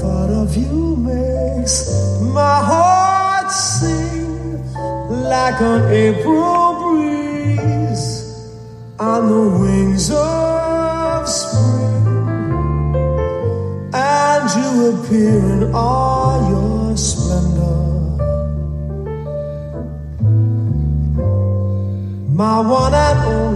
thought of you makes my heart sing like an April breeze on the wings of spring. And you appear in all your splendor. My one and only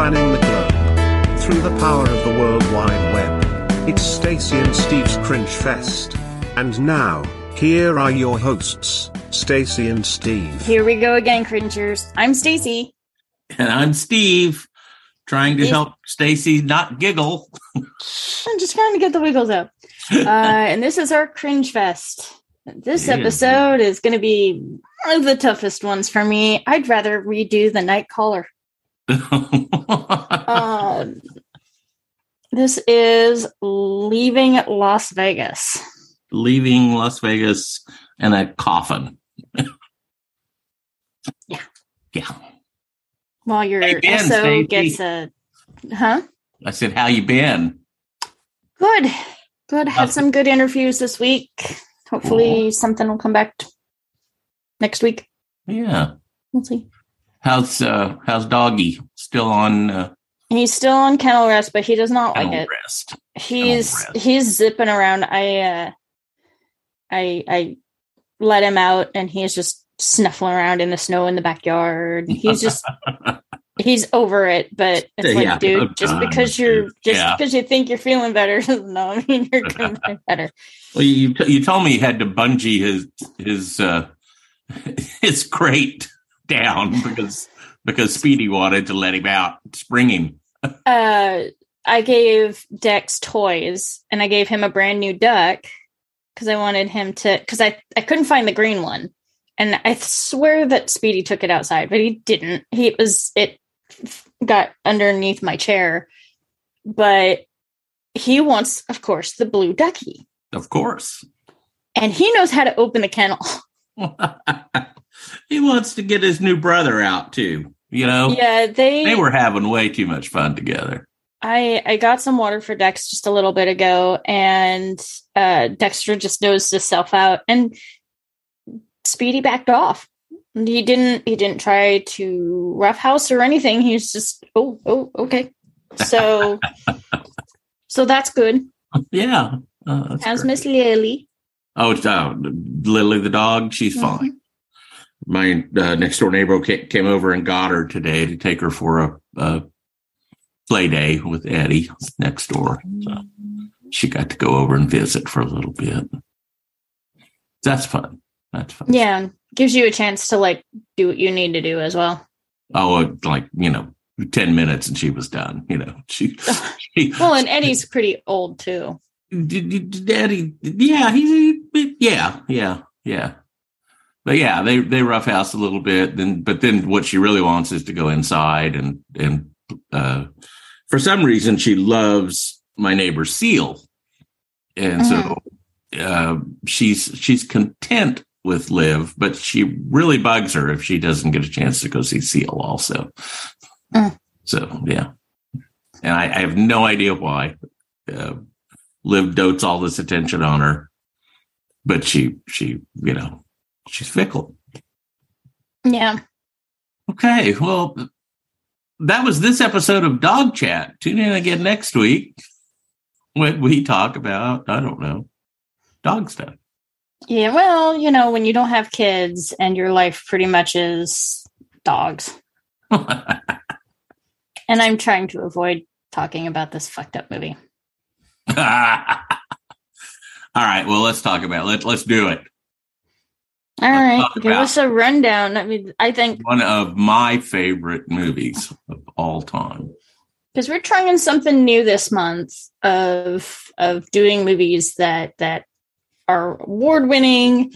Spanning the globe. Through the power of the World Wide Web. It's Stacy and Steve's Cringe Fest. And now, here are your hosts, Stacy and Steve. Here we go again, cringers. I'm Stacy. And I'm Steve, trying to Yes. help Stacy not giggle. I'm just trying to get the wiggles up. Uh, and this is our cringe fest. This Yeah. episode is going to be one of the toughest ones for me. I'd rather redo the night caller. Uh, this is leaving Las Vegas. Leaving Las Vegas in a coffin. Yeah. Yeah. While your Hey, Ben, SO gets a, huh? I said, How you been? Good, good. Had Awesome. some good interviews this week. Hopefully, something will come back t- next week. Yeah. We'll see. How's uh how's doggy? Still on uh He's still on kennel rest, but he does not like it. rest. He's rest. he's zipping around. I uh I I let him out and he's just snuffling around in the snow in the backyard. He's just he's over it, but it's like, Yeah, dude, just because you're you. just Yeah. because you think you're feeling better doesn't know mean you're gonna be better. Well you you told me he had to bungee his his uh his crate down because because Speedy wanted to let him out, spring him. Uh I gave Dex toys and I gave him a brand new duck because I wanted him to because I I couldn't find the green one, and I swear that Speedy took it outside, but he didn't. He it was it got underneath my chair, but he wants, of course, the blue ducky, Of course. and he knows how to open the kennel. he wants to get his new brother out too. You know, yeah, they they were having way too much fun together. I I got some water for Dex just a little bit ago, and uh, Dexter just nosed himself out, and Speedy backed off. He didn't. He didn't try to roughhouse or anything. He's just oh oh okay. So so that's good. Yeah. Oh, that's How's great. Miss Lily? Oh, uh, Lily the dog. She's Mhm. fine. My uh, next door neighbor came over and got her today to take her for a, a play day with Eddie next door. So she got to go over and visit for a little bit. That's fun. That's fun. Yeah, gives you a chance to like do what you need to do as well. Oh, uh, like you know, ten minutes and she was done. You know, she. she Well, and Eddie's pretty old too. Daddy, yeah, he's yeah, yeah, yeah. But yeah, they they roughhouse a little bit. Then, but then what she really wants is to go inside and and uh, for some reason she loves my neighbor Seal, and so uh, she's she's content with Liv, but she really bugs her if she doesn't get a chance to go see Seal also. Mm. So yeah, and I, I have no idea why. Uh, Liv dotes all this attention on her, but she she you know she's fickle. Yeah. Okay, well, that was this episode of Dog Chat. Tune in again next week when we talk about I don't know dog stuff. Yeah, well, you know, when you don't have kids and your life pretty much is dogs. And I'm trying to avoid talking about this fucked up movie. all right, well, let's talk about it. Let let's do it. All right, give us a rundown. I mean, I think One of my favorite movies of all time. because we're trying something new this month of of doing movies that that are award winning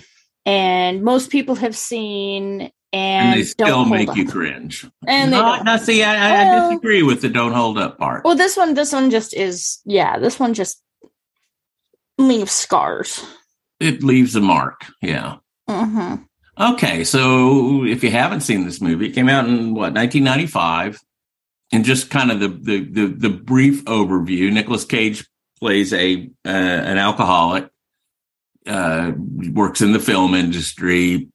and most people have seen and, And, they still make up. you cringe. And they no, no, see, I, I, I disagree with the don't hold up part. Well, this one, this one just is, yeah, this one just leaves scars. it leaves a mark. Yeah. Hmm Okay, so if you haven't seen this movie, it came out in what 1995, and just kind of the the the, the brief overview. Nicolas Cage plays a uh, an alcoholic, uh, works in the film industry.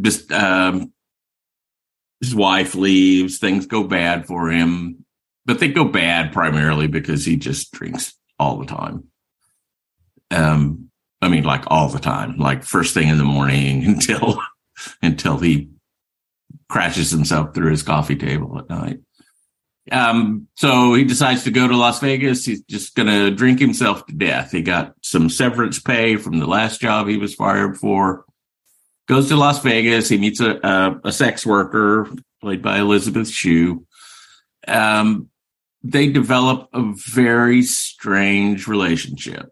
Just um, his wife leaves, things go bad for him, but they go bad primarily because he just drinks all the time. Um, I mean, like all the time, like first thing in the morning until until he crashes himself through his coffee table at night. Um, so he decides to go to Las Vegas. He's just going to drink himself to death. He got some severance pay from the last job he was fired for. Goes to Las Vegas. He meets a, a, a sex worker played by Elizabeth Shue. Um, they develop a very strange relationship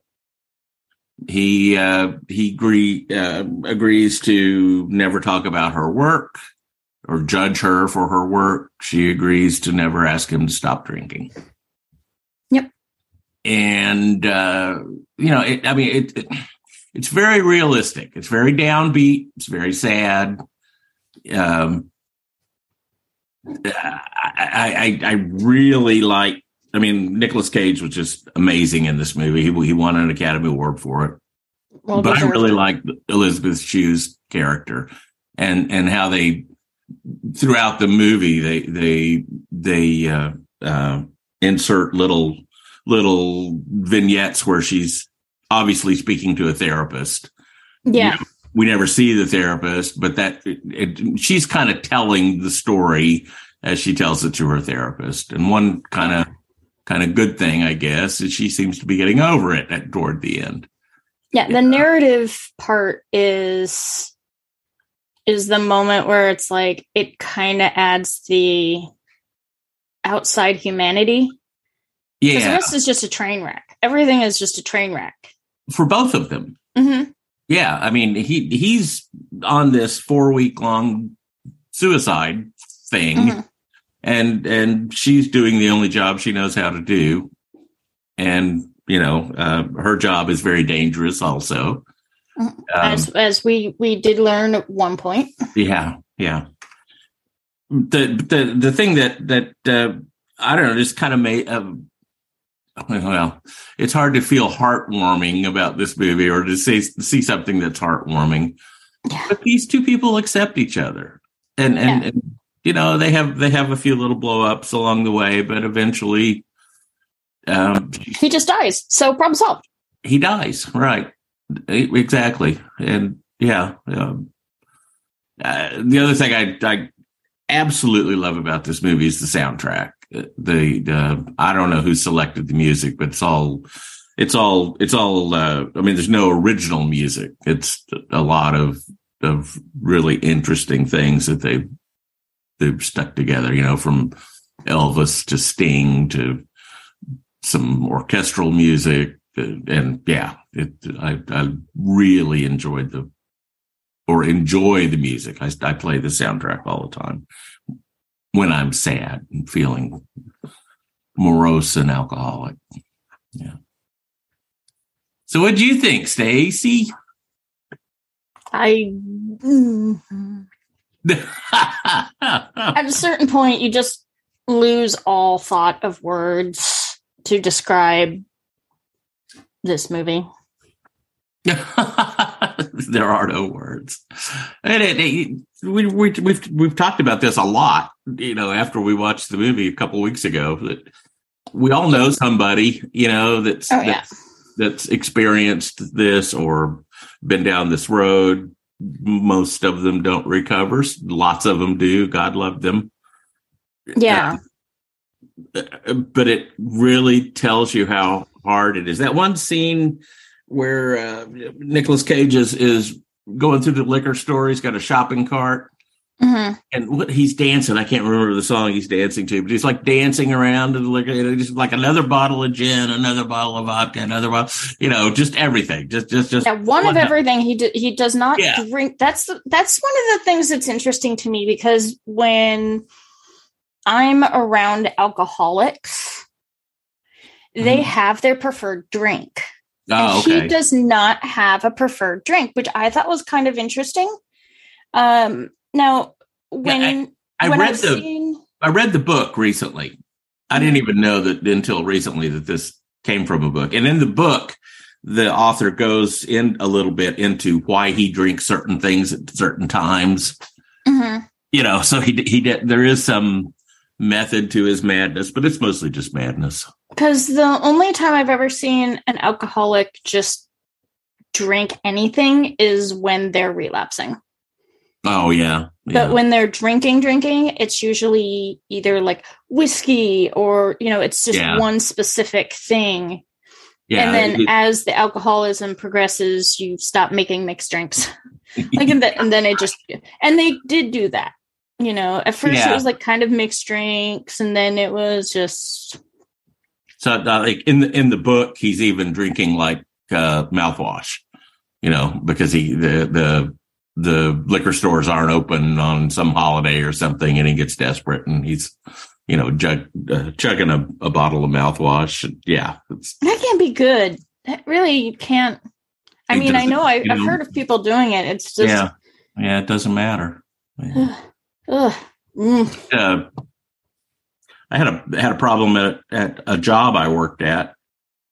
he uh, he agree, uh, agrees to never talk about her work or judge her for her work. She agrees to never ask him to stop drinking. Yep. And uh, you know, it, I mean, it, it, it's very realistic. It's very downbeat. It's very sad. Um, I, I I really like I mean, Nicolas Cage was just amazing in this movie. He, he won an Academy Award for it. Well, but I really like Elizabeth Shue's character and and how they throughout the movie they they they uh, uh, insert little little vignettes where she's obviously speaking to a therapist. Yeah. You know, we never see the therapist, but that it, it, she's kind of telling the story as she tells it to her therapist. And one kind of kind of good thing, I guess, is she seems to be getting over it at, toward the end. Yeah, the narrative part is is the moment where it's like it kind of adds the outside humanity. Yeah, the rest is just a train wreck. Everything is just a train wreck for both of them. Mm-hmm. Yeah, I mean he he's on this four week long suicide thing. Mm-hmm and and she's doing the only job she knows how to do and you know uh, her job is very dangerous also mm-hmm. um, as as we we did learn at one point yeah yeah the the the thing that that uh, i don't know just kind of made uh, well it's hard to feel heartwarming about this movie or to see see something that's heartwarming yeah. but these two people accept each other and and, yeah. and you know they have they have a few little blowups along the way, but eventually um, he just dies. So problem solved. He dies, right? Exactly, and yeah. Um, uh, the other thing I, I absolutely love about this movie is the soundtrack. The, the I don't know who selected the music, but it's all it's all it's all. Uh, I mean, there's no original music. It's a lot of of really interesting things that they they've stuck together, you know, from Elvis to Sting to some orchestral music. And yeah, it, I, I really enjoyed the, or enjoy the music. I, I play the soundtrack all the time when I'm sad and feeling morose and alcoholic. Yeah. So what do you think, Stacy? I mm-hmm. At a certain point, you just lose all thought of words to describe this movie. there are no words. And it, it, we, we, have we've, we've talked about this a lot, you know, after we watched the movie a couple weeks ago. That we all know somebody, you know, that's, oh, yeah. that's that's experienced this or been down this road most of them don't recover. Lots of them do. God love them. Yeah. Uh, but it really tells you how hard it is. That one scene where uh, Nicolas Cage is, is going through the liquor store. He's got a shopping cart Mm-hmm. And what he's dancing, I can't remember the song he's dancing to, but he's like dancing around and like just like another bottle of gin, another bottle of vodka, another bottle, you know, just everything, just just just yeah, one, of everything. He do, he does not yeah. drink. That's that's one of the things that's interesting to me because when I'm around alcoholics, they mm-hmm. have their preferred drink. Oh, okay. He does not have a preferred drink, which I thought was kind of interesting Um, now when I when read I've the seen, I read the book recently. I didn't even know that until recently that this came from a book. And in the book, the author goes in a little bit into why he drinks certain things at certain times. Mhm. You know, so he he did. There is some method to his madness, but it's mostly just madness. Because the only time I've ever seen an alcoholic just drink anything is when they're relapsing. Oh yeah, yeah. But when they're drinking, drinking, it's usually either like whiskey or, you know, it's just Yeah. one specific thing. yeah. and then it- as the alcoholism progresses, you stop making mixed drinks. like, and, the, and then it just, and they did do that. You know, at first Yeah. it was like kind of mixed drinks, and then it was just, So, uh, like in the in the book, he's even drinking like uh, mouthwash, you know, because he the the the liquor stores aren't open on some holiday or something, and he gets desperate and he's you know jug, uh, chugging a, a bottle of mouthwash. Yeah, it's, that can't be good. That really you can't. I mean, I know I, I've heard of people doing it. It's just, yeah, yeah, it doesn't matter. Yeah. ugh. Mm. uh, I had a had a problem at, at a job I worked at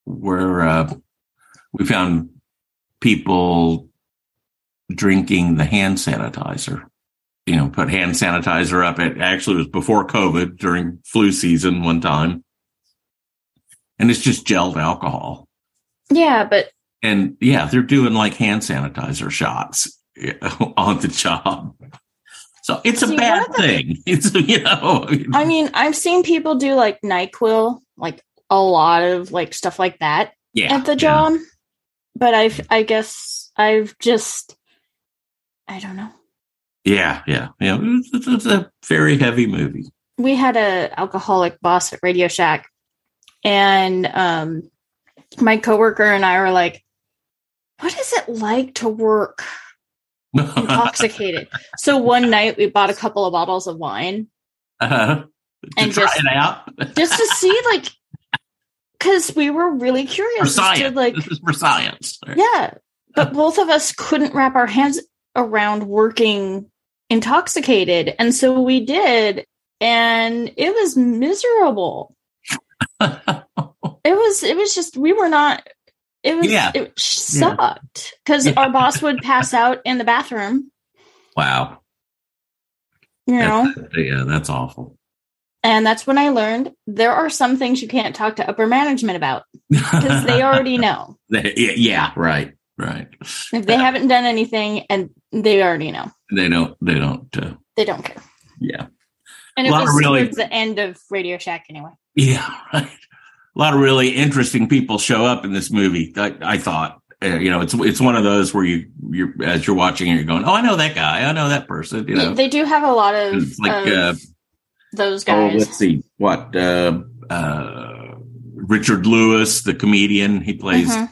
where uh, we found people drinking the hand sanitizer. You know, put hand sanitizer up. It actually was before COVID during flu season one time, and it's just gelled alcohol. yeah, but And yeah, they're doing like hand sanitizer shots on the job. So it's a bad the- thing. It's you know. I mean, I've seen people do like NyQuil, like a lot of like stuff like that yeah, at the yeah. job. But I've, I guess I've just, I don't know. Yeah, yeah, yeah. It's, a very heavy movie. We had a alcoholic boss at Radio Shack, and um, my coworker and I were like, "What is it like to work intoxicated?" so one night we bought a couple of bottles of wine uh, to And just- it out just to see, like, because we were really curious. for as to, science. like, this is for science. Yeah. But both of us couldn't wrap our hands around working intoxicated. And so we did. And it was miserable. It was, it was just, we were not, it was, Yeah. it sucked because Yeah. our boss would pass out in the bathroom, wow. you know, That's- yeah, that's awful. and that's when I learned there are some things you can't talk to upper management about because they already know. Yeah, yeah, right, right. If they haven't done anything and they already know, They don't. They don't. Uh, they don't care. yeah, And it was really- towards the end of Radio Shack anyway. yeah, right. A lot of really interesting people show up in this movie. I, I thought. Uh, you know, it's it's one of those where you you're as you're watching it, you're going, oh, I know that guy, I know that person. You know, They do have a lot of, like, of uh, those Oh, guys. let's see what uh, uh, Richard Lewis, the comedian, he plays Mhm.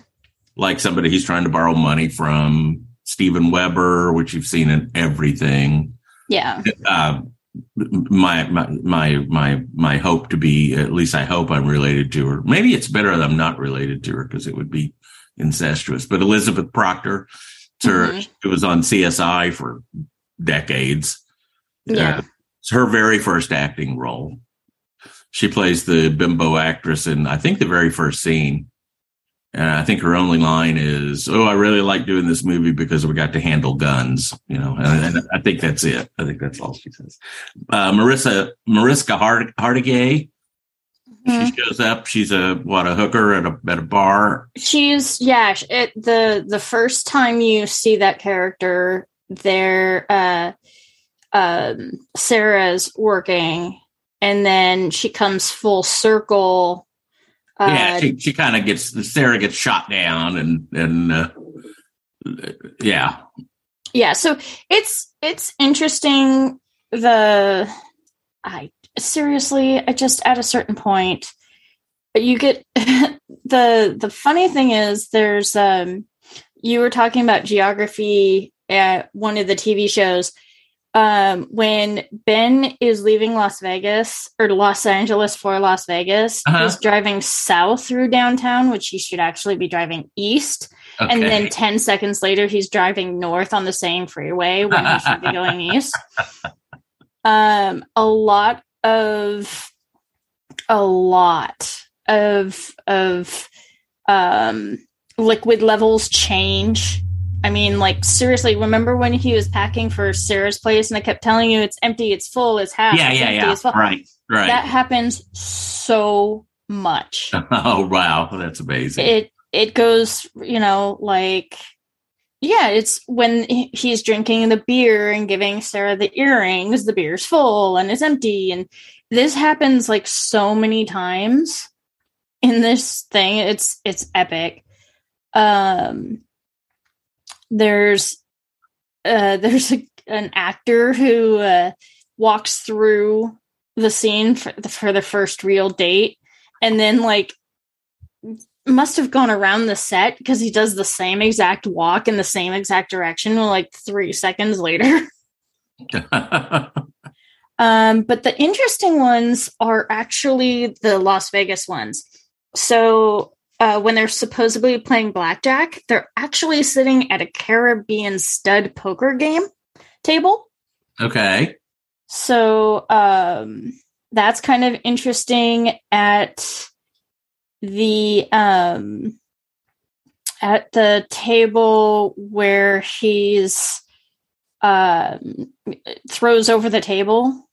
like somebody he's trying to borrow money from. Steven Weber, which you've seen in everything. Yeah. Uh, my my my my my hope to be at least I hope I'm related to her. Maybe it's better that I'm not related to her because it would be incestuous. But Elizabeth Proctor, it's her, Mhm. she was on CSI for decades. Yeah. Uh, it's her very first acting role. She plays the bimbo actress in, I think, the very first scene. And I think her only line is, "Oh, I really like doing this movie because we got to handle guns." You know, and, and I think that's it. I think that's all she says. Uh, Marissa Mariska Hargitay, Mhm. she shows up. She's a what a hooker at a at a bar. She's yeah. It, the the first time you see that character, there, uh, um, Sarah's working, and then she comes full circle. Uh, yeah, she, she kind of gets Sarah gets shot down, and and uh, yeah, yeah so it's it's interesting the i seriously i just at a certain point but you get the the funny thing is there's um you were talking about geography at one of the tv shows um when ben is leaving las vegas or los angeles for las vegas Uh-huh. he's driving south through downtown which he should actually be driving east And then 10 seconds later, he's driving north on the same freeway when he should be going east. Um, a lot of, a lot of, of, um, liquid levels change. I mean, like, seriously, remember when he was packing for Sarah's place and I kept telling you it's empty, it's full, it's half. yeah, it's yeah, empty, yeah. it's full. Right, right. That happens so much. oh wow, that's amazing. it it goes you know like yeah it's when he's drinking the beer and giving sarah the earrings the beer's full and it's empty and this happens like so many times in this thing it's it's epic um there's uh there's a, an actor who uh walks through the scene for the, for the first real date. And then like must have gone around the set because he does the same exact walk in the same exact direction like three seconds later. Um but the interesting ones are actually the las vegas ones. So uh, when they're supposedly playing blackjack they're actually sitting at a caribbean stud poker game table okay. so um, that's kind of interesting at the um, at the table where he's um, throws over the table.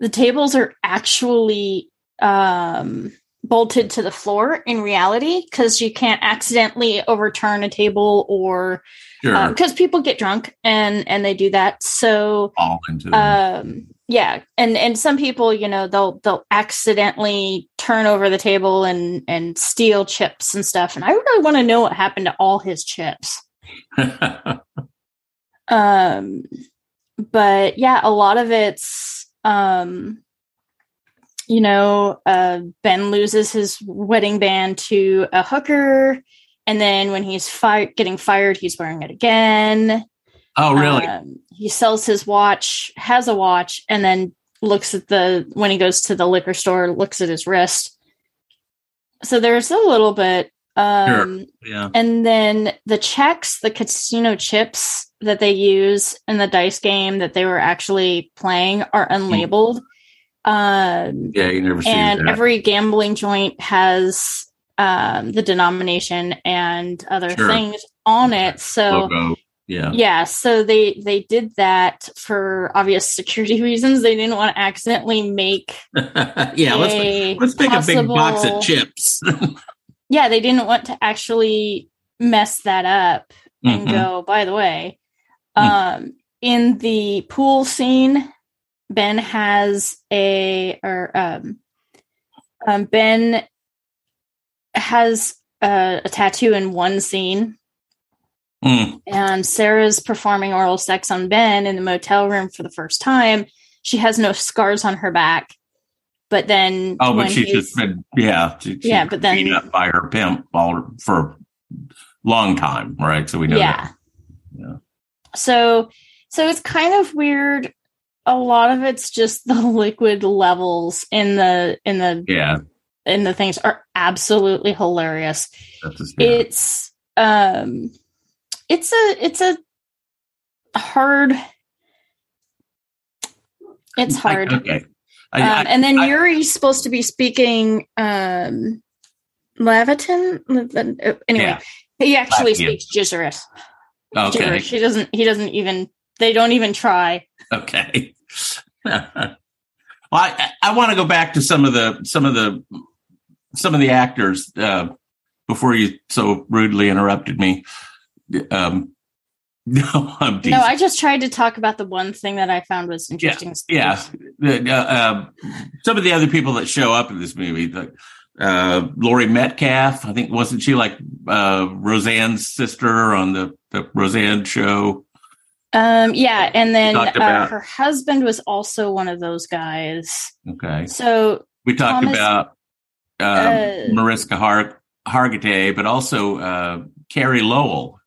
The tables are actually um, bolted to the floor in reality because you can't accidentally overturn a table or Sure. because people get drunk and and they do that. So All into um yeah and and some people you know they'll they'll accidentally turn over the table and and steal chips and stuff and i really want to know what happened to all his chips um but yeah a lot of it's um you know uh ben loses his wedding band to a hooker and then when he's fired getting fired he's wearing it again oh really? um, he sells his watch, has a watch, and then looks at the when he goes to the liquor store, looks at his wrist. So there's a little bit. Um, yeah. And then the checks, the casino chips that they use in the dice game that they were actually playing are unlabeled. Um, Yeah, you never see and that. every gambling joint has um, the denomination and other Sure. things on it. So logo. Yeah. yeah so they they did that for obvious security reasons they didn't want to accidentally make yeah, let's let's make a big box of chips. yeah they didn't want to actually mess that up and Mhm. go by the way Hmm. um in the pool scene ben has a or um, um ben has a, a tattoo in one scene Mm. and Sarah's performing oral sex on Ben in the motel room for the first time. She has no scars on her back, but then Oh, but she's just been yeah, she, she's Yeah, but then- up by her pimp all for a long time, right? So we know yeah. that. Yeah. So so it's kind of weird. A lot of it's just the liquid levels in the in the Yeah, in the things are absolutely hilarious. just, yeah. It's um it's a it's a hard it's hard. okay. I, um, I- and then I- Yuri's supposed to be speaking um, Leviton. Lev- uh, Anyway, Yeah. he actually speaks gibberish. okay, Gibberish. He doesn't. He doesn't even. They don't even try. okay. Well, I, I want to go back to some of the some of the some of the actors uh, before you so rudely interrupted me. Um, no, I'm No. I just tried to talk about the one thing that I found was interesting. yeah, the, uh, uh, some of the other people that show up in this movie, like uh, Laurie Metcalf, I think wasn't she like uh, Roseanne's sister on the, the Roseanne show? Um, yeah, and then uh, her husband was also one of those guys. Okay, So we talked Thomas- about um, uh, Mariska Har- Hargitay, but also uh, Carey Lowell,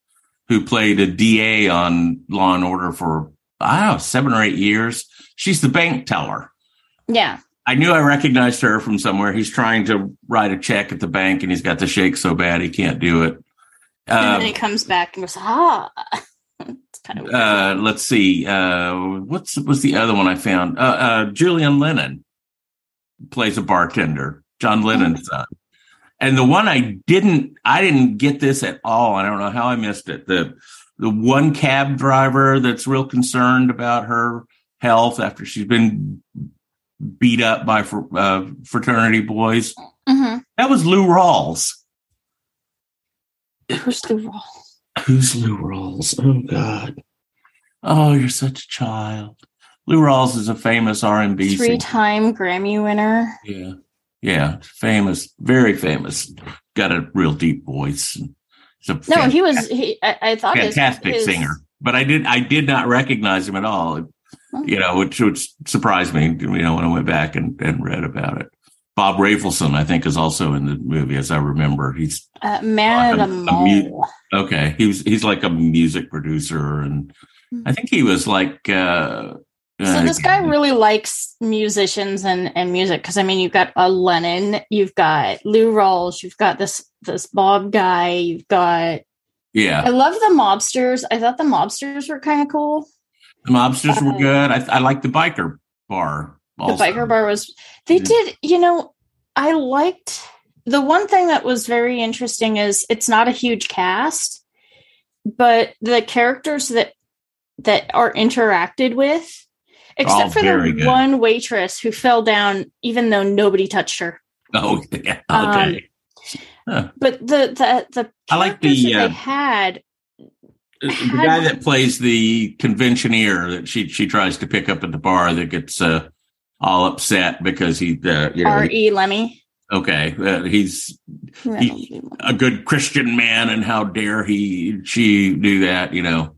who played a DA on Law and Order for I don't know seven or eight years. She's the bank teller. yeah, I knew I recognized her from somewhere. He's trying to write a check at the bank and he's got the shake so bad he can't do it. and Uh, then he comes back and goes, ah. Kind of uh, let's see. Uh, what's what's the other one I found? Uh, uh, Julian Lennon plays a bartender, John Lennon's son. And the one I didn't, I didn't get this at all. I don't know how I missed it. The the one cab driver that's real concerned about her health after she's been beat up by fr- uh, fraternity boys. Mhm. That was Lou Rawls. Who's the role? Who's Lou Rawls? Oh God. Oh, you're such a child. Lou Rawls is a famous R and B. Three-time Grammy winner. Yeah, yeah, famous, very famous. Got a real deep voice. No, he was. He, I, I thought his- fantastic his- singer, but I did I did not recognize him at all. Oh. You know, which which surprised me. You know, when I went back and, and read about it. Bob Rafelson, I think, is also in the movie, as I remember. He's Uh, Man of the A- a okay. He was he's like a music producer, and I think he was like. uh So uh, this guy really likes musicians and, and music because I mean you've got a Lennon, you've got Lou Rawls, you've got this this Bob guy, you've got yeah. I love the mobsters. I thought the mobsters were kind of cool. The mobsters were Uh, good. I, I like the biker bar. The biker bar was they Mm. did, you know, I liked the one thing that was very interesting is it's not a huge cast, but the characters that that are interacted with except All for the good. one waitress who fell down even though nobody touched her. Oh, yeah. Um, Okay. But the the the I like the, uh, they had the had- guy that plays the conventioneer that she she tries to pick up at the bar that gets uh, all upset because he, uh, you know, R. E. Lemmy. okay, uh, he's He- a good Christian man, and how dare he she do that? You know,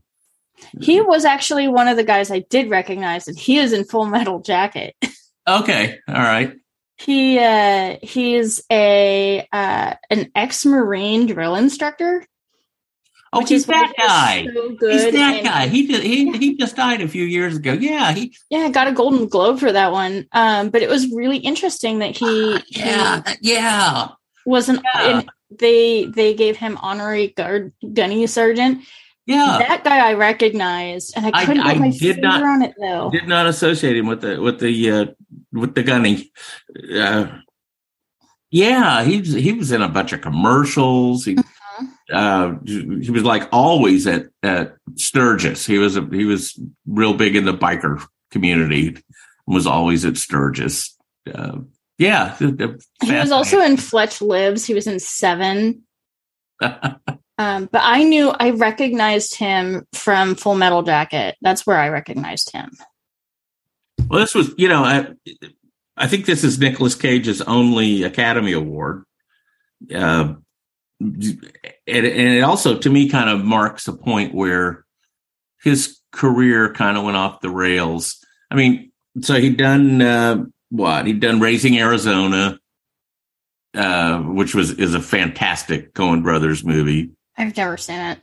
He was actually one of the guys I did recognize, and he is in Full Metal Jacket. okay, all right, He uh he's a uh an ex-marine drill instructor. Oh, which he's is that guy. So good. He's that guy. He did. He he just died a few years ago. Yeah, he. Yeah, got a Golden Globe for that one. Um, but it was really interesting that he, Yeah, yeah. he wasn't Yeah. they they gave him honorary guard gunny sergeant. Yeah, That guy I recognized, and I couldn't I put my did finger not- on it though. did not associate him with the with the uh, with the gunning. Uh, yeah, he was he was in a bunch of commercials. He uh, he was like always at at Sturgis. He was a, he was real big in the biker community. And was always at Sturgis. Uh, yeah, He was also in Fletch Lives. He was in Seven. Um, but I knew I recognized him from Full Metal Jacket. That's where I recognized him. well, this was you know I I think this is Nicolas Cage's only Academy Award. Uh, and, and it also to me kind of marks a point where his career kind of went off the rails. I mean, so he'd done uh, what? He'd done Raising Arizona, uh, which was is a fantastic Coen Brothers movie. I've never seen it.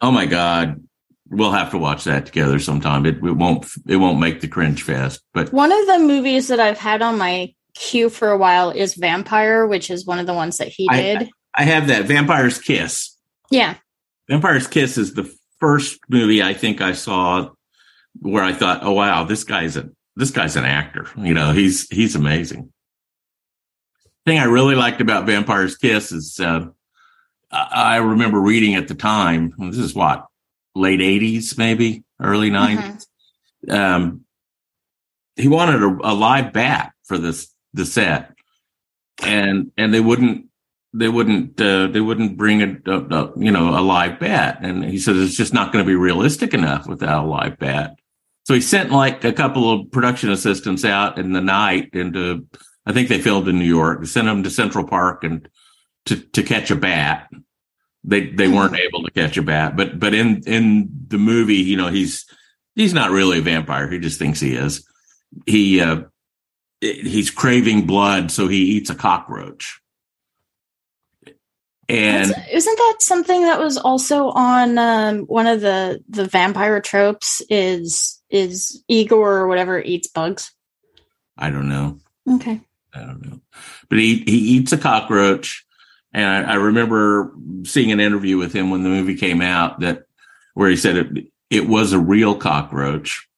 Oh my God, we'll have to watch that together sometime. It, it won't it won't make the cringe fest, but One of the movies that I've had on my queue for a while is Vampire, which is one of the ones that he did. I have that Vampire's Kiss. yeah. Vampire's Kiss is the first movie I think I saw where I thought, "Oh wow, this guy's a this guy's an actor." You know, he's he's amazing. thing I really liked about Vampire's Kiss is uh, I I remember reading at the time. This is what late '80s, maybe early '90s. Um, he wanted a, a live bat for this the set, and and they wouldn't they wouldn't uh, they wouldn't bring a, a, a you know a live bat. And he says it's just not going to be realistic enough without a live bat. So he sent like a couple of production assistants out in the night into i think they filmed in new york sent them to central park and to to catch a bat. They they weren't able to catch a bat but but in in the movie you know he's he's not really a vampire. He just thinks he is. He uh he's craving blood so he eats a cockroach and That's- isn't that something that was also on um, one of the the vampire tropes? Is is Igor or whatever eats bugs? I don't know. Okay. I don't know. But he he eats a cockroach And I, I remember seeing an interview with him when the movie came out that where he said it, it was a real cockroach.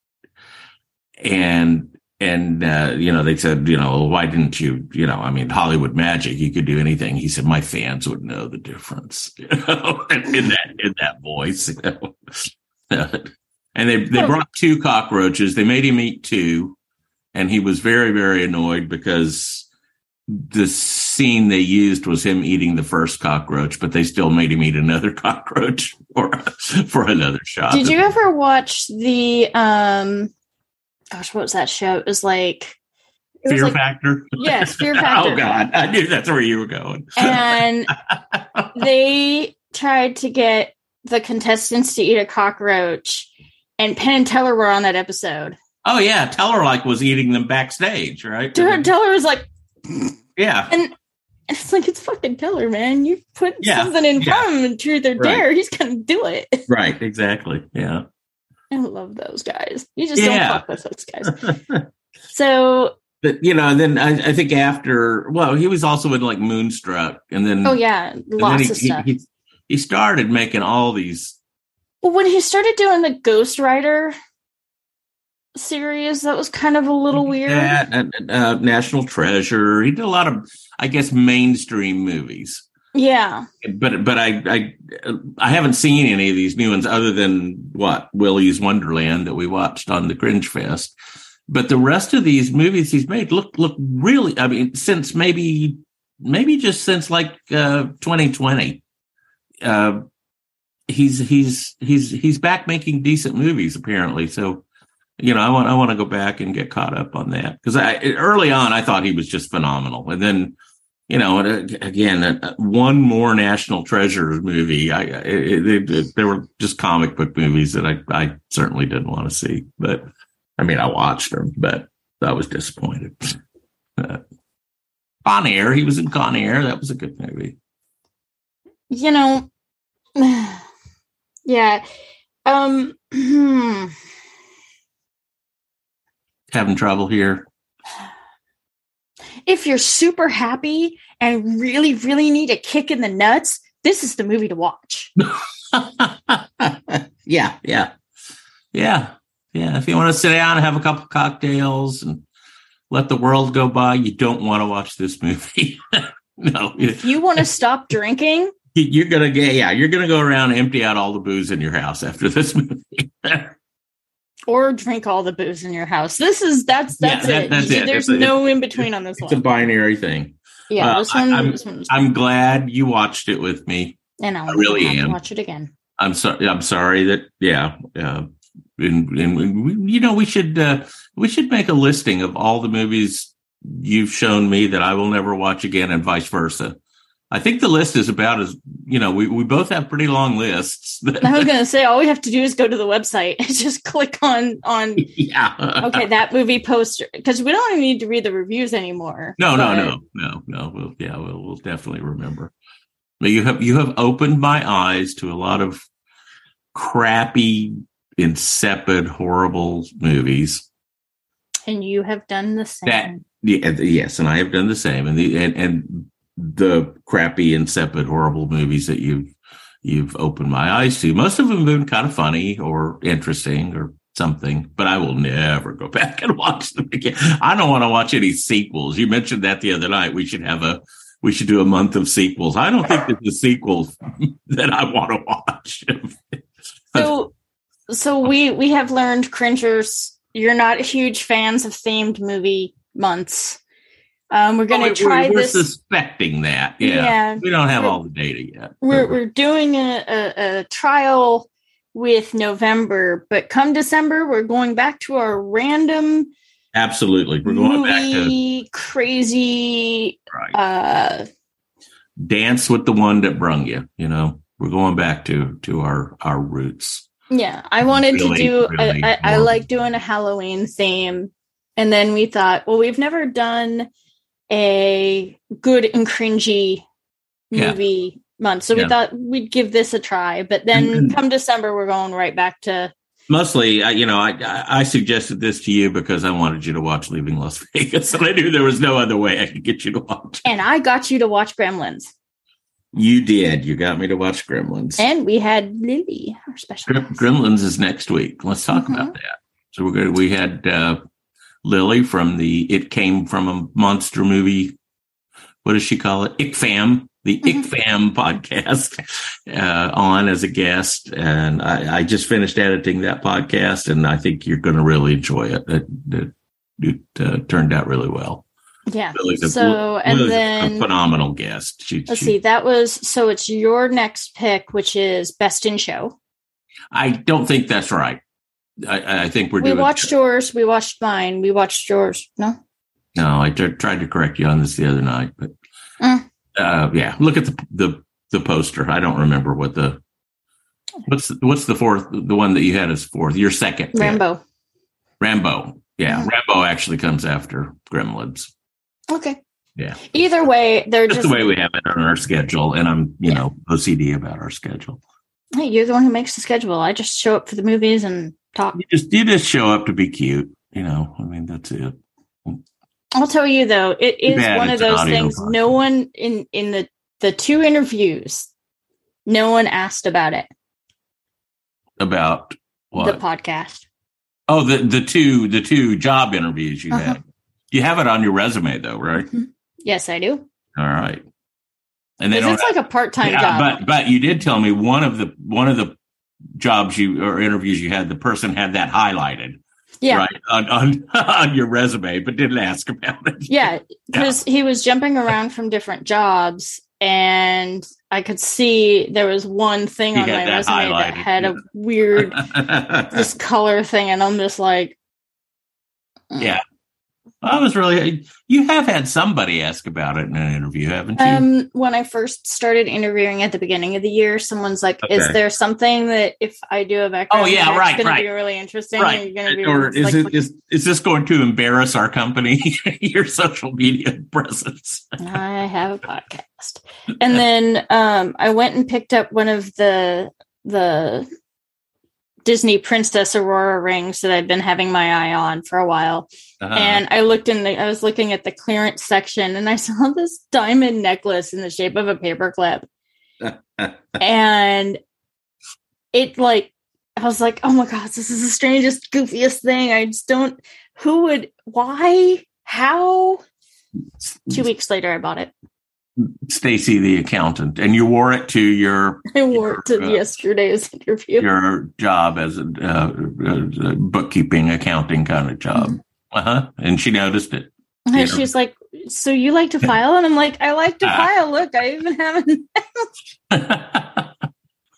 And and uh, you know they said you know why didn't you you know i mean hollywood magic you could do anything. He said my fans would know the difference. You know in that in that voice you know? and they they brought two cockroaches. They made him eat two. And he was very very annoyed because the scene they used was him eating the first cockroach but they still made him eat another cockroach for for another shot. Did you ever watch the um gosh, what was that show? It was like it was fear like- factor Yes, Fear Factor. oh god i knew that's where you were going and they tried to get the contestants to eat a cockroach and Penn and Teller were on that episode. Oh yeah, Teller like was eating them backstage, right? Teller Teller was like Yeah, and it's like it's fucking Teller, man. You put Yeah, something in yeah. front of him and truth or Right. dare, he's gonna do it. right, exactly. Yeah. I love those guys. You just Yeah. don't fuck with those guys. So But you know, and then I, I think after, well, he was also in like Moonstruck, and then oh yeah, lots he, of stuff. He, he, he started making all these. Well, when he started doing the Ghost Rider series, that was kind of a little weird. That, uh, National Treasure. He did a lot of, I guess, mainstream movies. Yeah. But but I I I haven't seen any of these new ones other than what Willy's Wonderland that we watched on the Cringe Fest. But the rest of these movies he's made look look really. I mean, since maybe maybe just since like uh, 2020, uh, he's he's he's he's back making decent movies apparently. So you know, I want I want to go back and get caught up on that because I early on I thought he was just phenomenal, and then you know, uh, again, uh, one more National Treasures movie. I it, it, it, there were just comic book movies that I I certainly didn't want to see, but I mean, I watched them, but I was disappointed. Uh, Con Air, he was in Con Air. That was a good movie. You know, yeah. Um, hmm. Having trouble here. If you're super happy and really, really need a kick in the nuts, this is the movie to watch. yeah, yeah, yeah, yeah. If you want to sit down and have a couple cocktails and let the world go by, you don't want to watch this movie. no, If you want to stop drinking, you're gonna get yeah, you're gonna go around and empty out all the booze in your house after this movie. Or drink all the booze in your house. This is that's Yeah, that's that- it. that's it. There's It's a- no in between on this one. it's a binary thing. Yeah, uh, this I- one. I'm- this one's, I'm glad you watched it with me. and I'll I really am. watch it again. I'm sorry. I'm sorry that yeah. Uh, and, and we, you know we should uh, we should make a listing of all the movies you've shown me that I will never watch again, and vice versa. I think the list is about as you know we, we both have pretty long lists. I was gonna say all we have to do is go to the website and just click on on yeah. okay that movie poster because we don't even need to read the reviews anymore. No, no, But- no, no, no. We'll, yeah, we'll, we'll definitely remember. But you have you have opened my eyes to a lot of crappy, insipid, horrible movies. And you have done the same. That- Yeah, yes, and I have done the same. And the and, and the crappy, insipid, horrible movies that you've you've opened my eyes to. Most of them have been kind of funny or interesting or something, but I will never go back and watch them again. I don't want to watch any sequels. You mentioned that the other night. We should have a we should do a month of sequels. I don't think there's a sequel that I want to watch. so so we we have learned cringers you're not huge fans of themed movie months um we're gonna Oh, try we're, this suspecting that. Yeah. Yeah. We don't have We're- all the data yet. we're, we're doing a, a, a trial with november but come december we're going back to our random Absolutely. We're going back to crazy right. uh dance with the one that brung you you know we're going back to to our our roots yeah i wanted Really, to do really I, I, I like doing a halloween theme and then we thought well we've never done a good and cringy Yeah. movie month so Yeah. we thought we'd give this a try but then Mhm. come december we're going right back to mostly I, you know I, I suggested this to you because i wanted you to watch leaving las vegas and i knew there was no other way i could get you to watch and i got you to watch gremlins You did. You got me to watch Gremlins. And we had Lily, our special. Gre- Gremlins is next week. Let's talk Mhm. about that. So we're good. We had uh, Lily from the It Came from a Monster Movie. What does she call it? ICFAM, the Mhm. ICFAM podcast, uh, on as a guest. And I, I just finished editing that podcast, and I think you're going to really enjoy it. It, it, it uh, turned out really well. Yeah. Lily's a- So, and Lily's then phenomenal guest. She, let's she- see, that was so it's your next pick, which is Best in Show. I don't think that's right. I, I think we're We doing. watched yours, we watched mine, we watched yours. No? No, I t- tried to correct you on this the other night, but Mm. uh, yeah, look at the the the poster. I don't remember what the what's the, what's the fourth the one that you had as fourth. Your second. Rambo. Rambo. Yeah, Mhm. Rambo actually comes after Gremlins. Okay. Yeah. Either way, they're That's just the way we have it on our schedule, and I'm you Yeah. know OCD about our schedule. hey, you're the one who makes the schedule. I just show up for the movies and talk. You just you just show up to be cute. You know, I mean that's it. I'll tell you though, it is one of those things. podcast. No one in in the the two interviews, no one asked about it. About The podcast. oh, the the two the two job interviews you Uh-huh. had. You have it on your resume though, right? Yes, I do. All right. And they don't it's like a part time Yeah, job. but but you did tell me one of the one of the jobs you or interviews you had, the person had that highlighted, yeah. right on on on your resume, but didn't ask about it. Yeah, because he was jumping around from different jobs, and I could see there was one thing He on my that resume that had a weird this color thing, and I'm just like, mm. yeah. I was really. You have had somebody ask about it in an interview, haven't you? Um, when I first started interviewing at the beginning of the year, someone's like, "Is there something that if I do a background, Oh, yeah, right, going right. to be really interesting? right. Are you going to be or is like, it is is this going to embarrass our company? your social media presence. I have a podcast. And then um I went and picked up one of the the Disney Princess Aurora rings that I've been having my eye on for a while. Uh-huh. And I looked in the I was looking at the clearance section and I saw this diamond necklace in the shape of a paperclip. and it like I was like, oh my god, this is the strangest, goofiest thing. I just don't who would why? How? Two weeks later I bought it. Stacy, the accountant, and you wore it to your I wore it to Uh, yesterday's interview. your job as a, uh, a bookkeeping, accounting kind of job. Mm-hmm. Uh huh. And she noticed it. And she's like, "So you like to file?" And I'm like, "I like to Ah. file. Look, I even haven't."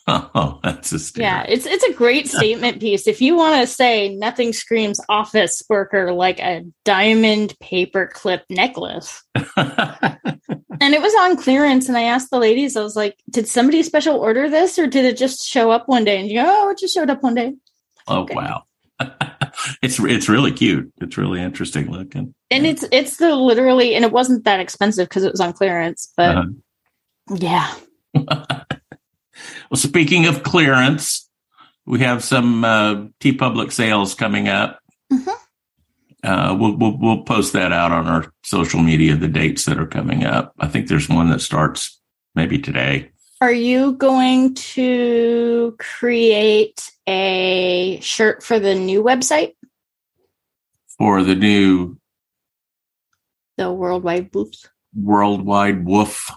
oh, that's a statement. Yeah, it's it's a great statement piece. If you want to say nothing screams office worker like a diamond paperclip necklace, and it was on clearance, and I asked the ladies, I was like, "Did somebody special order this, or did it just show up one day?" And you go, "Oh, it just showed up one day." oh Okay. wow. it's it's really cute. It's really interesting looking. And Yeah. it's it's the literally, and it wasn't that expensive because it was on clearance, but Uh-huh. yeah. Well, speaking of clearance, we have some uh, TeePublic sales coming up. Mhm. Uh, we'll, we'll we'll post that out on our social media. The dates that are coming up. I think there's one that starts maybe today. Are you going to create a shirt for the new website, for the new the Worldwide Woof? worldwide woof.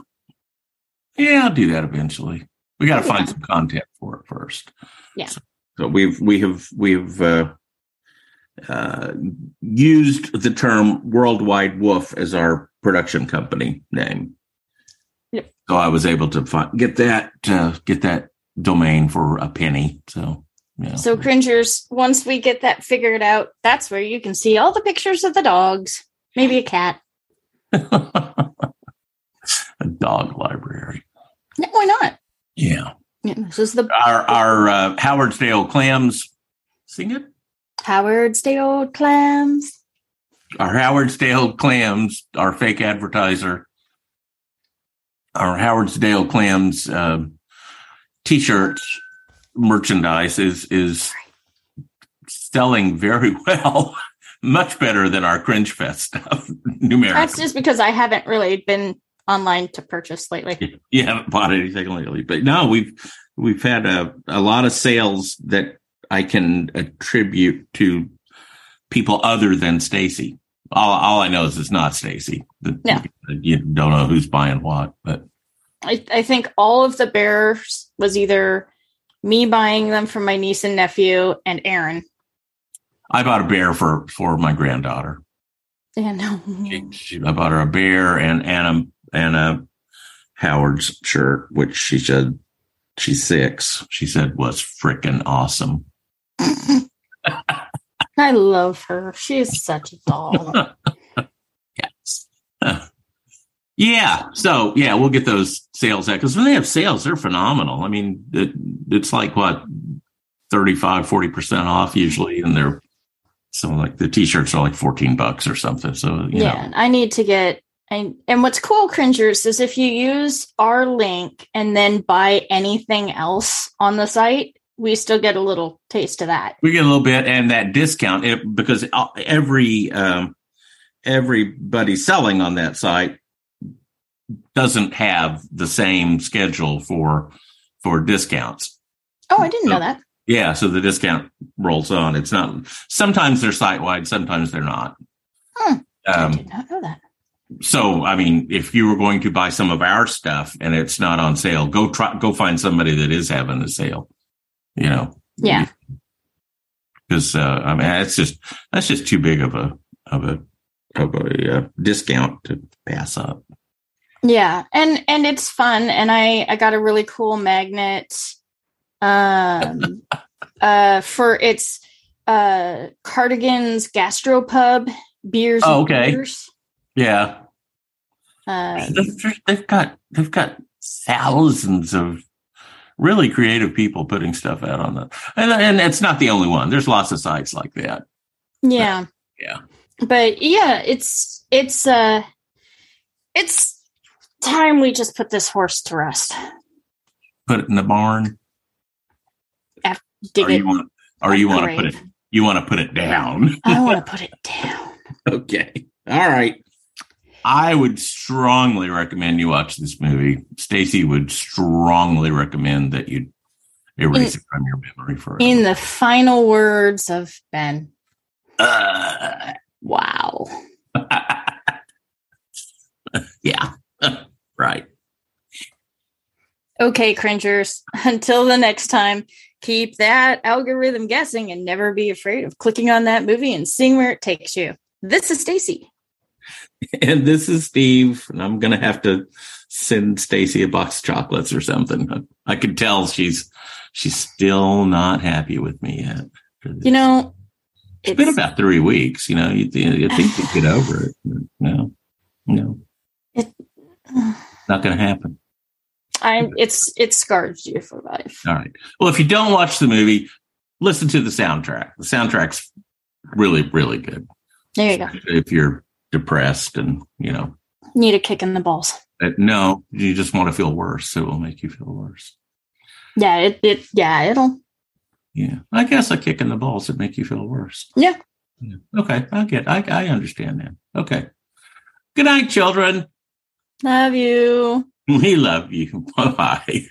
Yeah, I'll do that eventually. We got to find some content for it first. Yeah. So, so we've we have we've uh, uh, used the term worldwide woof as our production company name. Yep. So I was able to find, get that uh, get that domain for a penny. So yeah. So, cringers, once we get that figured out, that's where you can see all the pictures of the dogs, maybe a cat. a dog library. Yeah, why not? Yeah. Yeah, this is the Our our uh, Howardsdale clams. Sing it. Howardsdale clams. our Howardsdale clams, our fake advertiser, our Howardsdale clams uh, t-shirts merchandise is is selling very well, much better than our Cringe Fest stuff numerically. That's just because I haven't really been online to purchase lately. You haven't bought anything lately, but no, we've we've had a a lot of sales that I can attribute to people other than Stacy. All all I know is it's not Stacy. Yeah. You don't know who's buying what, but I, I think all of the bears was either me buying them for my niece and nephew and Aaron. I bought a bear for for my granddaughter. Yeah, no. I bought her a bear and Anna Anna Howard's shirt, which she said she's six. She said was freaking awesome. I love her. She is such a doll. Yes. yeah. So yeah, we'll get those sales out because when they have sales, they're phenomenal. I mean, it, it's like what 35, 40 percent off usually, and they're so like the t-shirts are like 14 bucks or something. So you yeah, know, I need to get. And, and what's cool, cringers, is if you use our link and then buy anything else on the site, we still get a little taste of that. we get a little bit and that discount it, because every um, everybody selling on that site doesn't have the same schedule for for discounts. Oh, I didn't know that. Yeah, so the discount rolls on. It's not. Sometimes they're site wide. Sometimes they're not. Hmm. I Um, did not know that. So, I mean, if you were going to buy some of our stuff and it's not on sale, go try. Go find somebody that is having a sale. You know. Yeah. Because uh, I mean, it's just that's just too big of a of a of a uh, discount to pass up. Yeah, and and it's fun, and I I got a really cool magnet, um, uh, for its uh Cardigan's Gastropub beers. Oh, okay. beers. Yeah, Uh, they've, they've got they've got thousands of really creative people putting stuff out on that, and and it's not the only one. There's lots of sites like that. yeah, Yeah. but yeah, it's it's uh it's time we just put this horse to rest. Put it in the barn, Dig or you want, or you want to put it you want to put it down. I want to put it down. Okay. All right. I would strongly recommend you watch this movie. Stacy would strongly recommend that you erase it from your memory forever. In the final words of Ben, Uh, wow. yeah. right. Okay, cringers. Until the next time, keep that algorithm guessing and never be afraid of clicking on that movie and seeing where it takes you. This is Stacy. And this is Steve, and I'm gonna have to send Stacy a box of chocolates or something. I can tell she's she's still not happy with me yet. You know, it's been about three weeks. You know, you, you think you'd get over it. No, no, It- uh, not going to happen. I'm it's it scars you for life. All right. Well, if you don't watch the movie, listen to the soundtrack. The soundtrack's really, really good. There you go. If you're depressed and you know, Need a kick in the balls. uh, no, you just want to feel worse. It will make you feel worse. Yeah, it, it yeah, it'll Yeah, I guess a kick in the balls would make you feel worse. Yeah. Yeah. Okay, I get. I I understand that. Okay. Good night, children. love you. We love you. Bye bye.